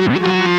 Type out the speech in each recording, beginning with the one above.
Mm-hmm.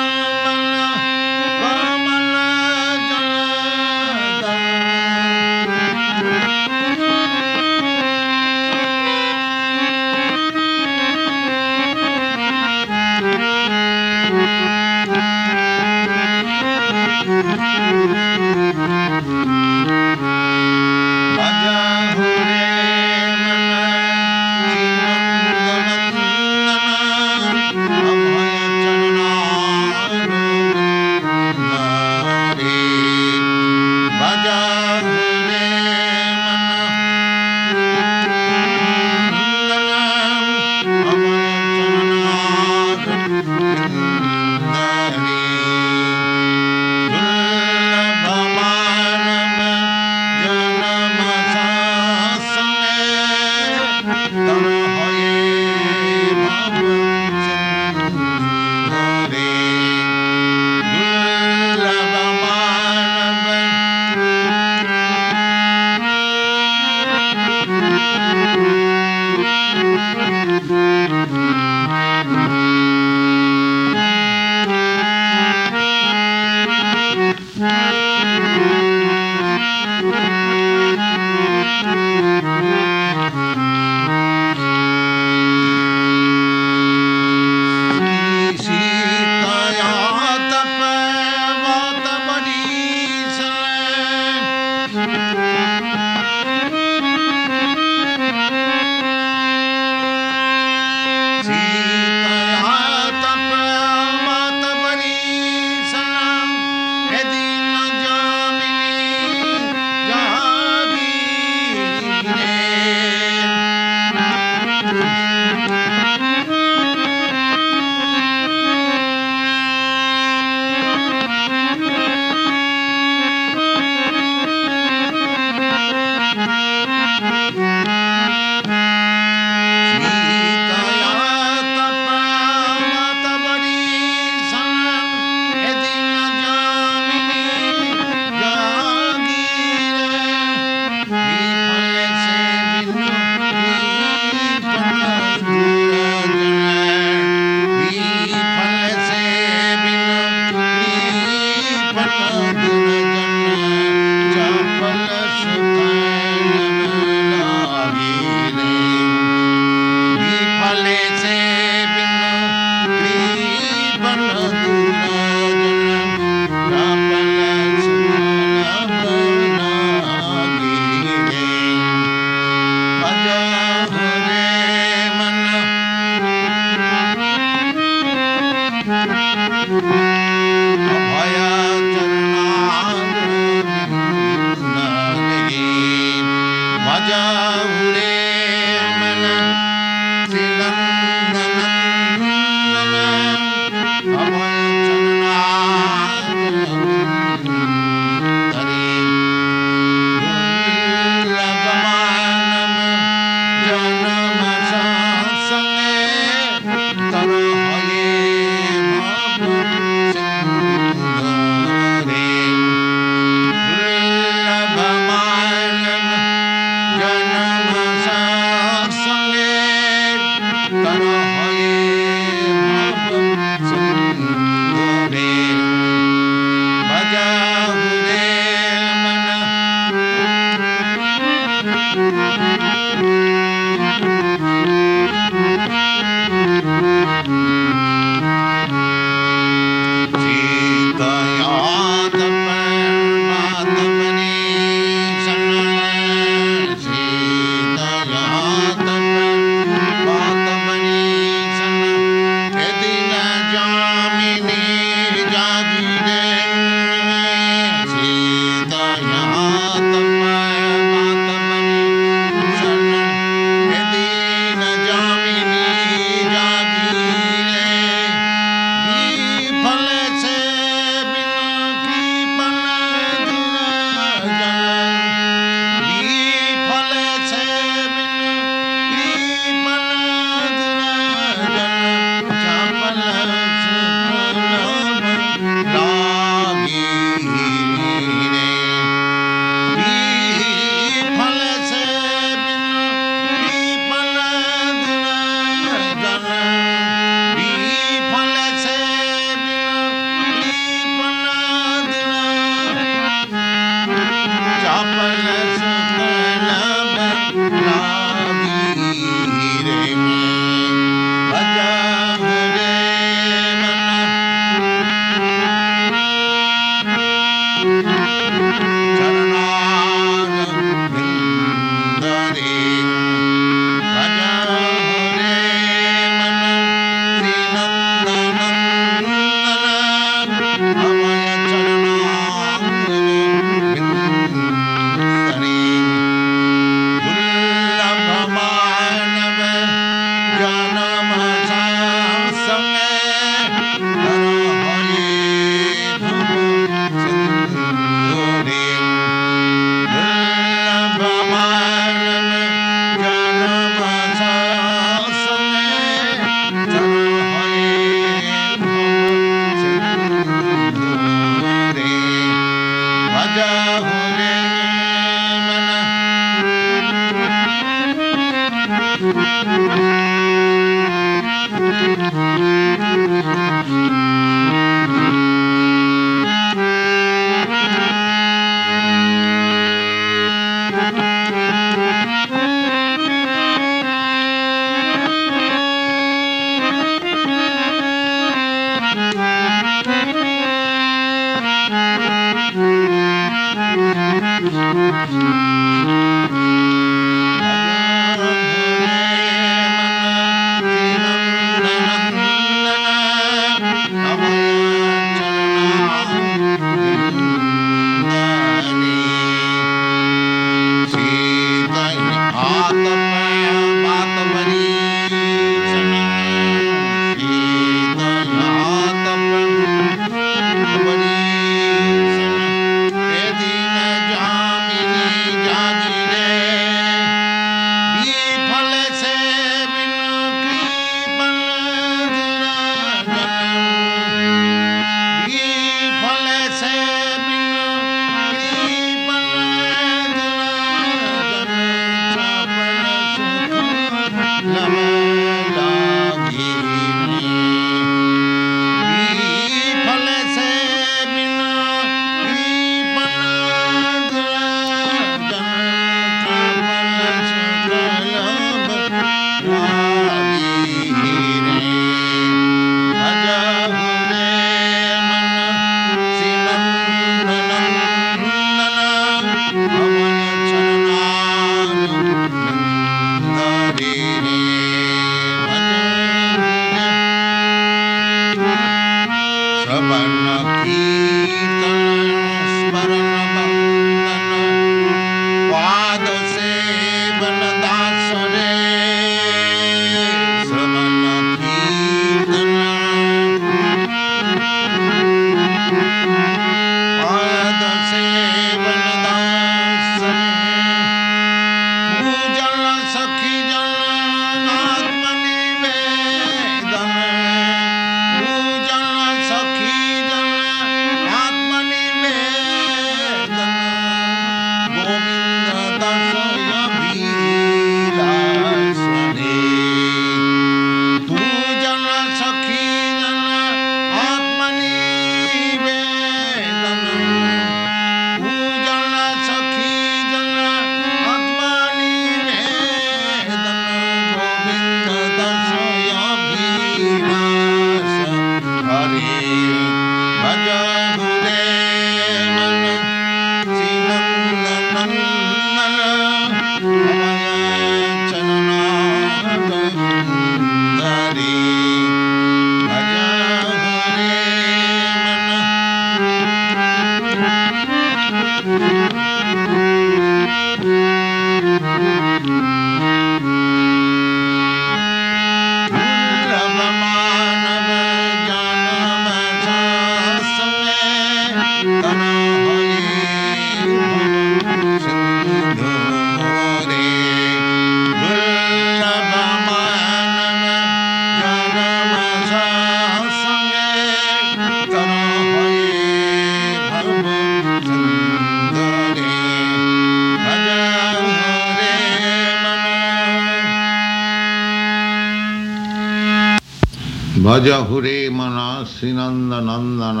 भज हुरे मन श्रीनंद नंदन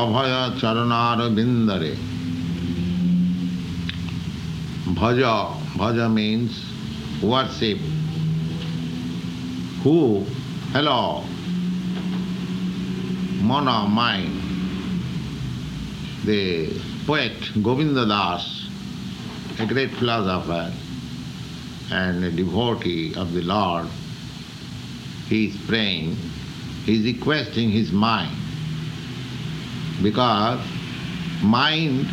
अभय चरणार बिंदरे भज भज means worship who hello mana mind the poet govinda das a great philosopher and a devotee of the lord he is praying, he is requesting his mind. Because mind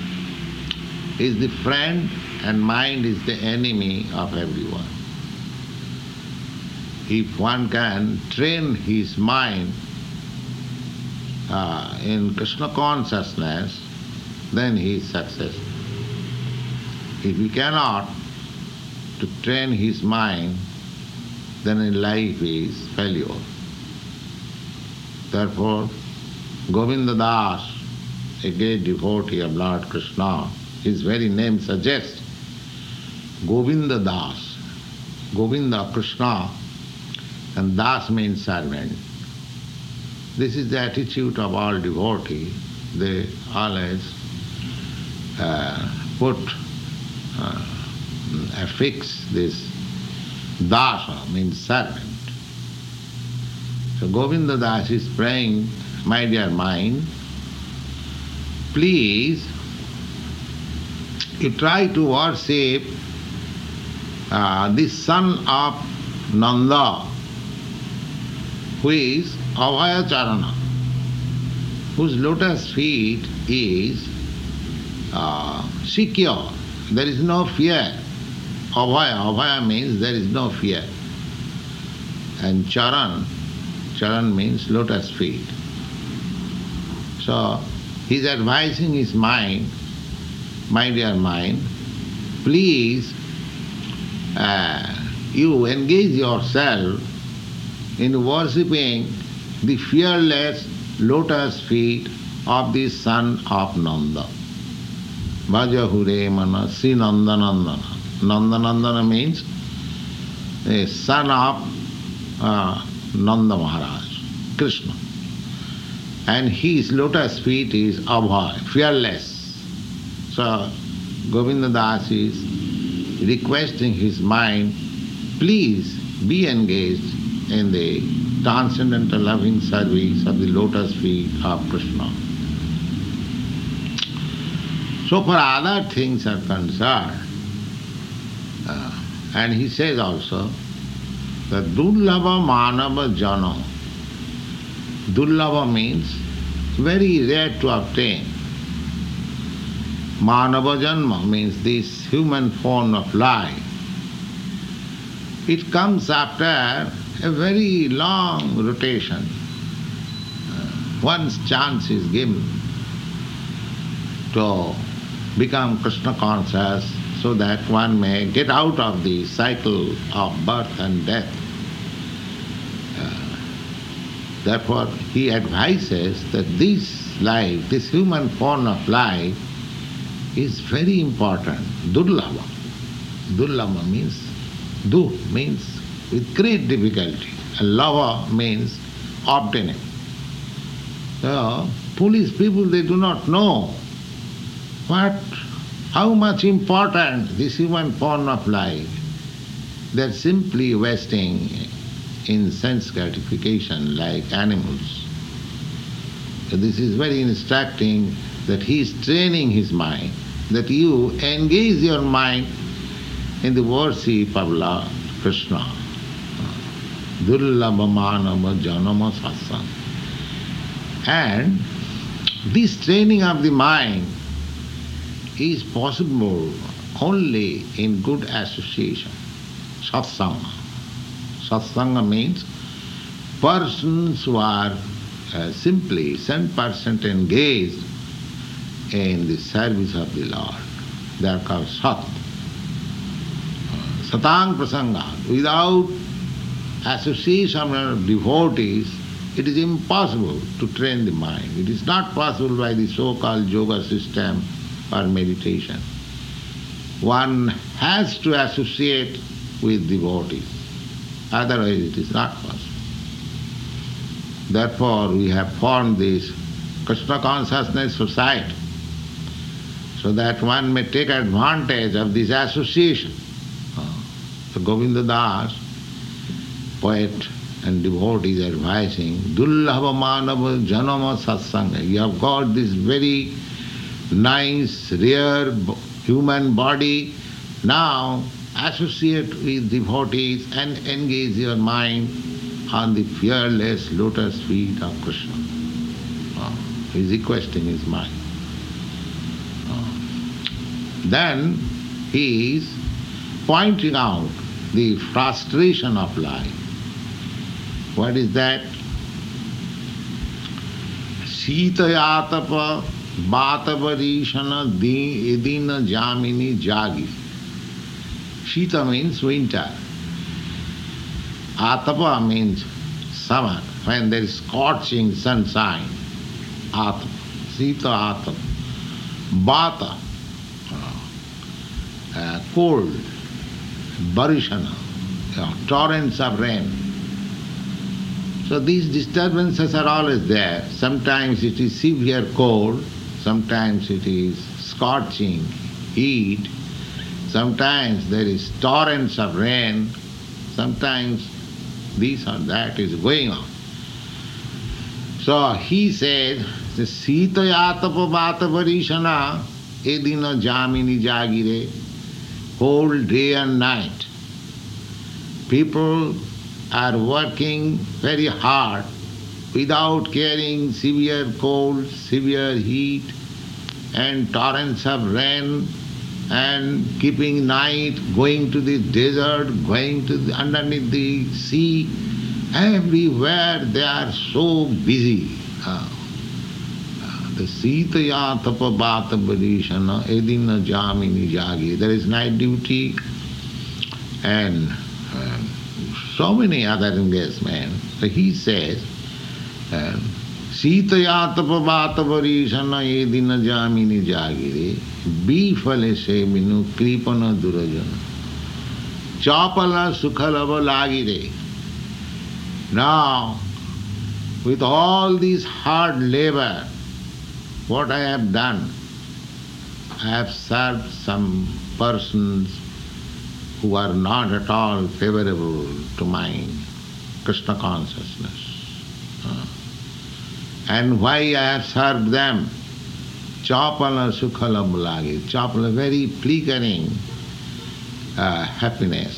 is the friend and mind is the enemy of everyone. If one can train his mind uh, in Krishna consciousness, then he is successful. If he cannot to train his mind, then in life is failure. Therefore, Govinda Das, a great devotee of Lord Krishna, his very name suggests Govinda Das. Govinda Krishna and Das means servant. This is the attitude of all devotees. They always uh, put, uh, affix this Dasa means servant. So Govinda Das is praying, my dear mind, please you try to worship uh, the son of Nanda, who is Abhaya Charana, whose lotus feet is uh, secure. There is no fear. Abhaya, Abhaya means there is no fear. And Charan, Charan means lotus feet. So he's advising his mind, my dear mind, please uh, you engage yourself in worshipping the fearless lotus feet of the son of Nanda. Bhajahure mana Sri Nandanandana. Nandanandana means a son of uh, Nanda Maharaj, Krishna. And his lotus feet is Abhay, fearless. So Govinda Das is requesting his mind, please be engaged in the transcendental loving service of the lotus feet of Krishna. So for other things are concerned, and he says also that Dullava Manava Jana. Dullava means very rare to obtain. Manava Janma means this human form of life. It comes after a very long rotation. Uh, once chance is given to become Krishna conscious so that one may get out of the cycle of birth and death. Uh, therefore, he advises that this life, this human form of life, is very important. Durlava. Durlava means, du means with great difficulty. And lava means obtaining. So, foolish people, they do not know what, how much important this human form of life. They're simply wasting in sense gratification like animals. This is very instructing that he is training his mind, that you engage your mind in the worship of Lord Krishna. Durlabha manava janama. And this training of the mind is possible only in good association, satsanga. Satsanga means persons who are uh, simply 100% engaged in the service of the Lord. They are called Sat. Satang Prasanga. Without association of devotees, it is impossible to train the mind. It is not possible by the so-called yoga system or meditation. One has to associate with devotees. Otherwise it is not possible. Therefore we have formed this Krishna Consciousness Society so that one may take advantage of this association. Uh, so Govinda Das, poet and devotee is advising, Dullabha Manava Janama Satsanga. You have got this very nice, rare human body. Now associate with devotees and engage your mind on the fearless lotus feet of Krishna. He is requesting his mind. Then he is pointing out the frustration of life. What is that? Sitayatapa Batavarishana Edina Jamini Jagi. Shita means winter. Atapa means summer, when there is scorching sunshine. Atapa. Sita Atapa. Bata, uh, cold. Barishana, uh, torrents of rain. So these disturbances are always there. Sometimes it is severe cold, sometimes it is scorching heat, sometimes there is torrents of rain, sometimes this or that is going on. So he said, Sita yatapa vata varishana edina jamini jagire whole day and night. People are working very hard without caring severe cold, severe heat, and torrents of rain, and keeping night, going to the desert, going to the, underneath the sea. Everywhere they are so busy. Uh, the Sitaya Tapa Bata Barishana Edina Jamini Jagi. There is night duty and so many other engagements. So he says, शीतयातप बातवरीशन ये दिन जामिनी जागिरे बी फल से मिनु कृपन दुरजन। चापल सुखलव लागिरे। Now with all this hard labour what I have done I have serve some person who are not at all favourable to my Krishna consciousness And why I have served them? Chapala sukhala mulagi. Chapala, very flickering uh, happiness.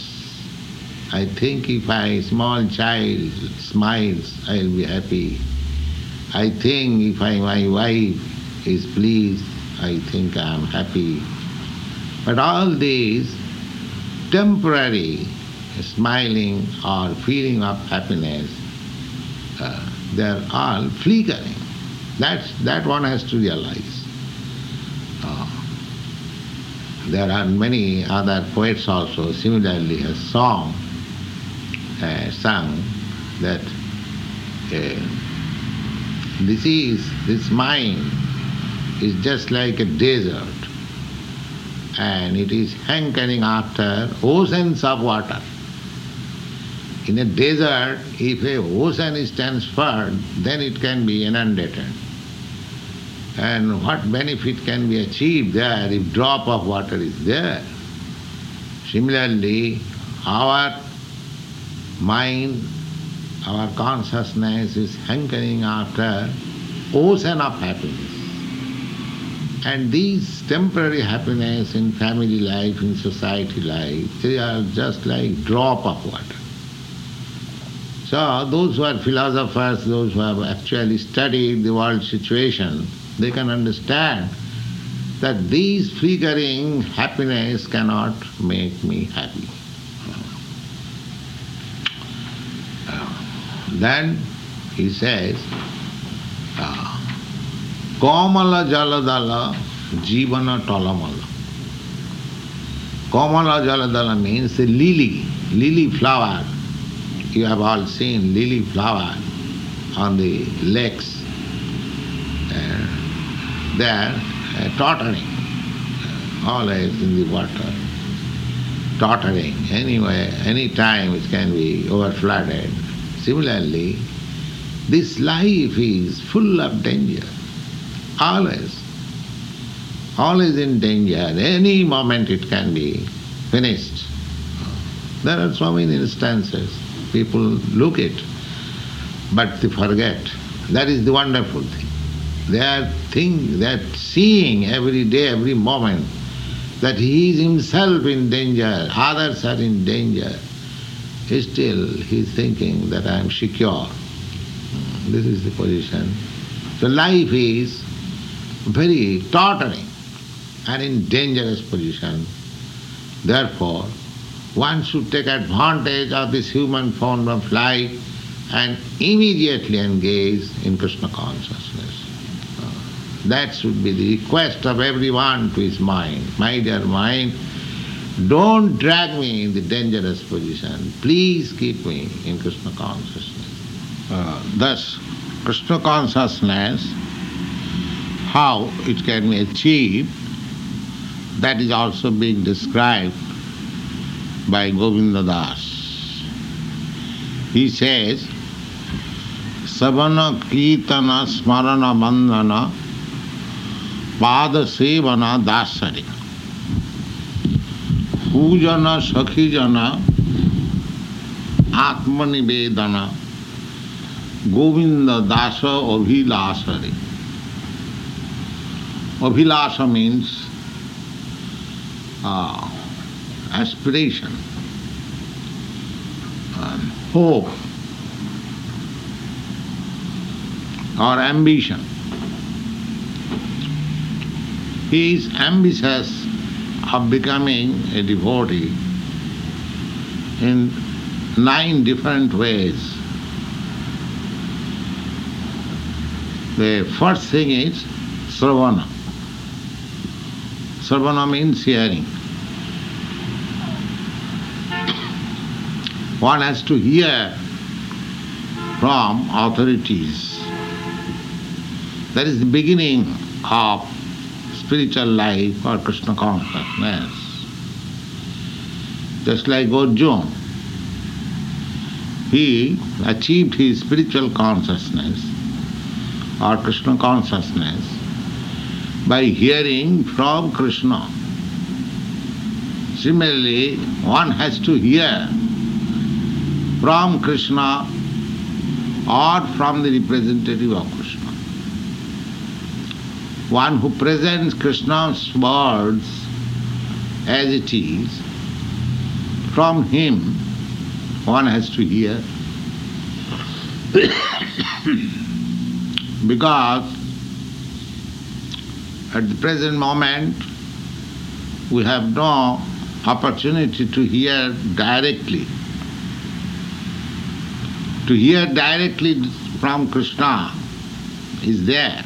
I think if a small child smiles, I will be happy. I think if I, my wife is pleased, I think I am happy. But all these temporary smiling or feeling of happiness, uh, they are all flickering. That's, that one has to realize. Uh, there are many other poets also similarly have song, uh, sung that uh, this is, this mind is just like a desert and it is hankering after oceans of water. In a desert, if a ocean is transferred, then it can be inundated. And what benefit can be achieved there if drop of water is there? Similarly, our mind, our consciousness is hankering after ocean of happiness. And these temporary happiness in family life, in society life, they are just like drop of water. So those who are philosophers, those who have actually studied the world situation, they can understand that these flickering happiness cannot make me happy. Uh, then he says, uh, Kamala Jaladala Jivana Tolamala. Kamala Jaladala means a lily, lily flower you have all seen lily flower on the lakes. Uh, they are uh, tottering, uh, always in the water, tottering. Anyway, any time it can be overflooded. Similarly, this life is full of danger, always. Always in danger. Any moment it can be finished. There are so many instances people look it, but they forget. That is the wonderful thing. They are think, they are seeing every day, every moment that he is himself in danger, others are in danger. Still he is thinking that I am secure. This is the position. So life is very tottering and in dangerous position. Therefore, one should take advantage of this human form of life and immediately engage in Krishna consciousness. Uh, that should be the request of everyone to his mind. My dear mind, don't drag me in the dangerous position. Please keep me in Krishna consciousness. Uh, thus, Krishna consciousness, how it can be achieved, that is also being described by Govinda Das. He says, Savana Kirtana Smarana Bandhana Pada Sevana Dasari Pujana Sakhijana Atmanivedana Govinda Dasa Abhilasari. Abhilasa means uh, aspiration and hope or ambition. He is ambitious of becoming a devotee in nine different ways. The first thing is sravana. Sravana means hearing. One has to hear from authorities. That is the beginning of spiritual life or Krishna consciousness. Just like Arjuna, he achieved his spiritual consciousness or Krishna consciousness by hearing from Krishna. Similarly, one has to hear from Krishna or from the representative of Krishna. One who presents Krishna's words as it is, from him one has to hear. Because at the present moment we have no opportunity to hear directly. To hear directly from Krishna is there.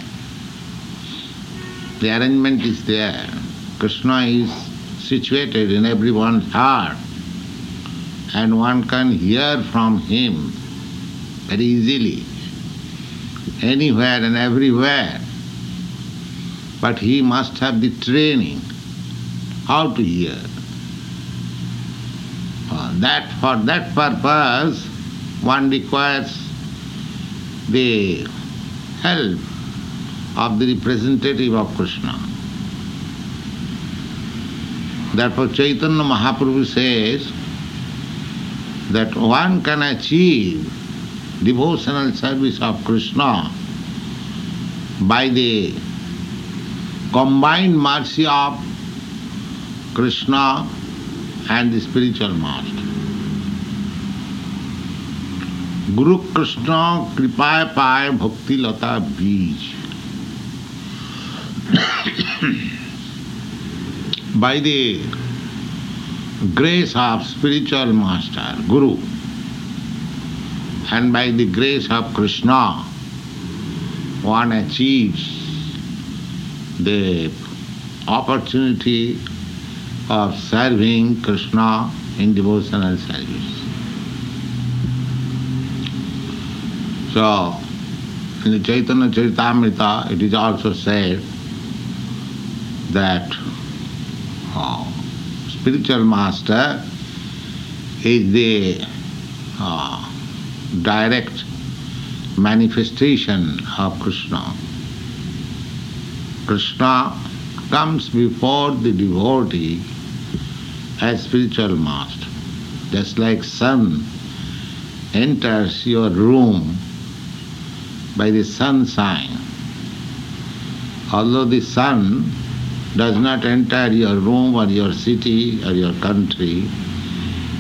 The arrangement is there. Krishna is situated in everyone's heart and one can hear from him very easily, anywhere and everywhere. But he must have the training how to hear. Uh, that for that purpose one requires the help of the representative of Krishna. Therefore Chaitanya Mahaprabhu says that one can achieve devotional service of Krishna by the combined mercy of Krishna and the spiritual master. गुरु कृष्ण कृपाए पाए भक्ति लता बीज। By the grace of spiritual master guru and by the grace of Krishna one achieve the opportunity of serving Krishna in devotional service So, in the Chaitanya Charitamrita, it is also said that uh, spiritual master is the uh, direct manifestation of Krishna. Krishna comes before the devotee as spiritual master. Just like sun enters your room by the sun sign. Although the sun does not enter your room or your city or your country,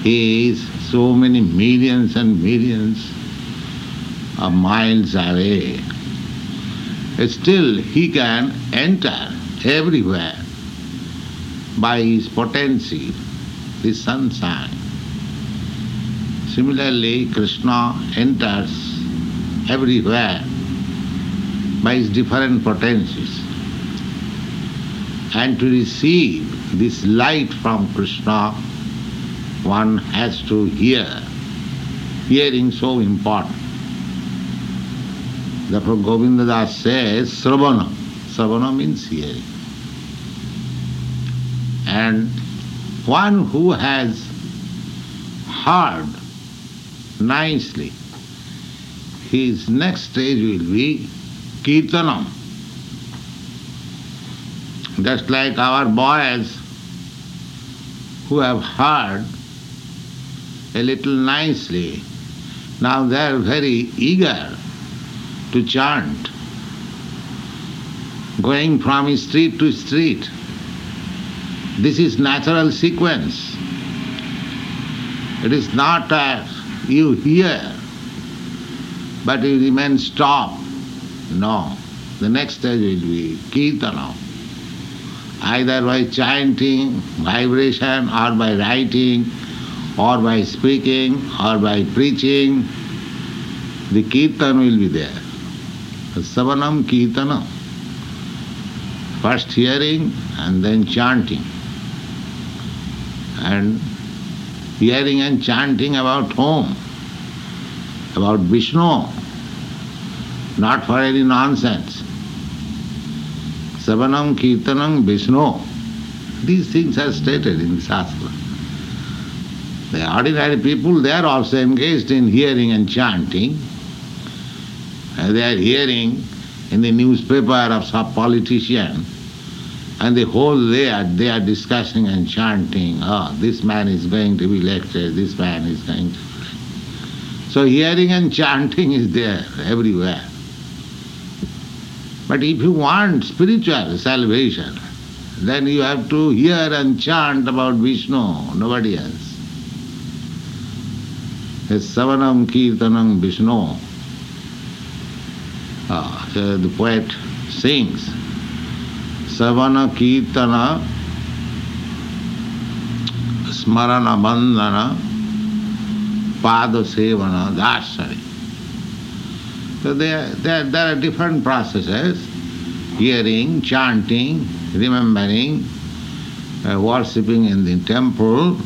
he is so many millions and millions of miles away. Still, he can enter everywhere by his potency, the sun sign. Similarly, Krishna enters everywhere by its different potencies. And to receive this light from Krishna, one has to hear. Hearing so important. Therefore Govinda Das says Sravana. Sravana means hearing. And one who has heard nicely, his next stage will be Kirtanam. Just like our boys who have heard a little nicely, now they are very eager to chant, going from street to street. This is natural sequence. It is not as you hear, but you remain stopped. No. The next stage will be kirtana. Either by chanting, vibration, or by writing, or by speaking, or by preaching, the kirtan will be there. Sravanam kirtanam. First hearing and then chanting. And hearing and chanting about whom? About Vishnu, not for any nonsense. Sravanam Kirtanam Vishnu. These things are stated in Shastra. The ordinary people, they are also engaged in hearing and chanting. And they are hearing in the newspaper of some politician, and the whole day they are discussing and chanting, oh, this man is going to be elected, this man is going to. So hearing and chanting is there everywhere. But if you want spiritual salvation, then you have to hear and chant about Vishnu, nobody else. Sravanam Kirtanam Vishnu. Ah, so the poet sings Sravana Kirtana Smarana Bandhana Pada Sevana Dasari. So there, there, there are different processes hearing, chanting, remembering, uh, worshipping in the temple,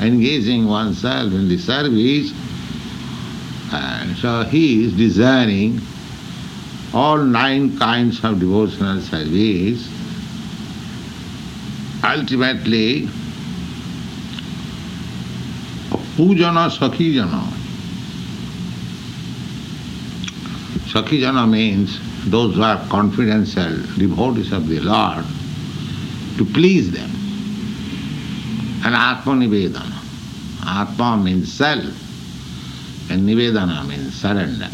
engaging oneself in the service. And so he is desiring all nine kinds of devotional service. Ultimately, pujana sakhijana. Sakhijana means those who are confidential devotees of the Lord, to please them. And Atma Nivedana. Atma means self, and Nivedana means surrender.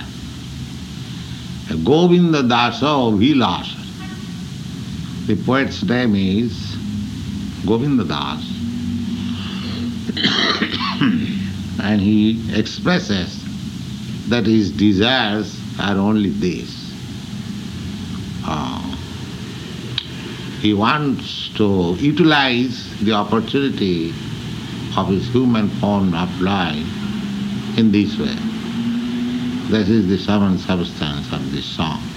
Govinda Dasa Vilasa. The poet's name is Govinda Das. and he expresses that his desires are only this. Uh, he wants to utilize the opportunity of his human form of life in this way. This is the sum and substance of this song.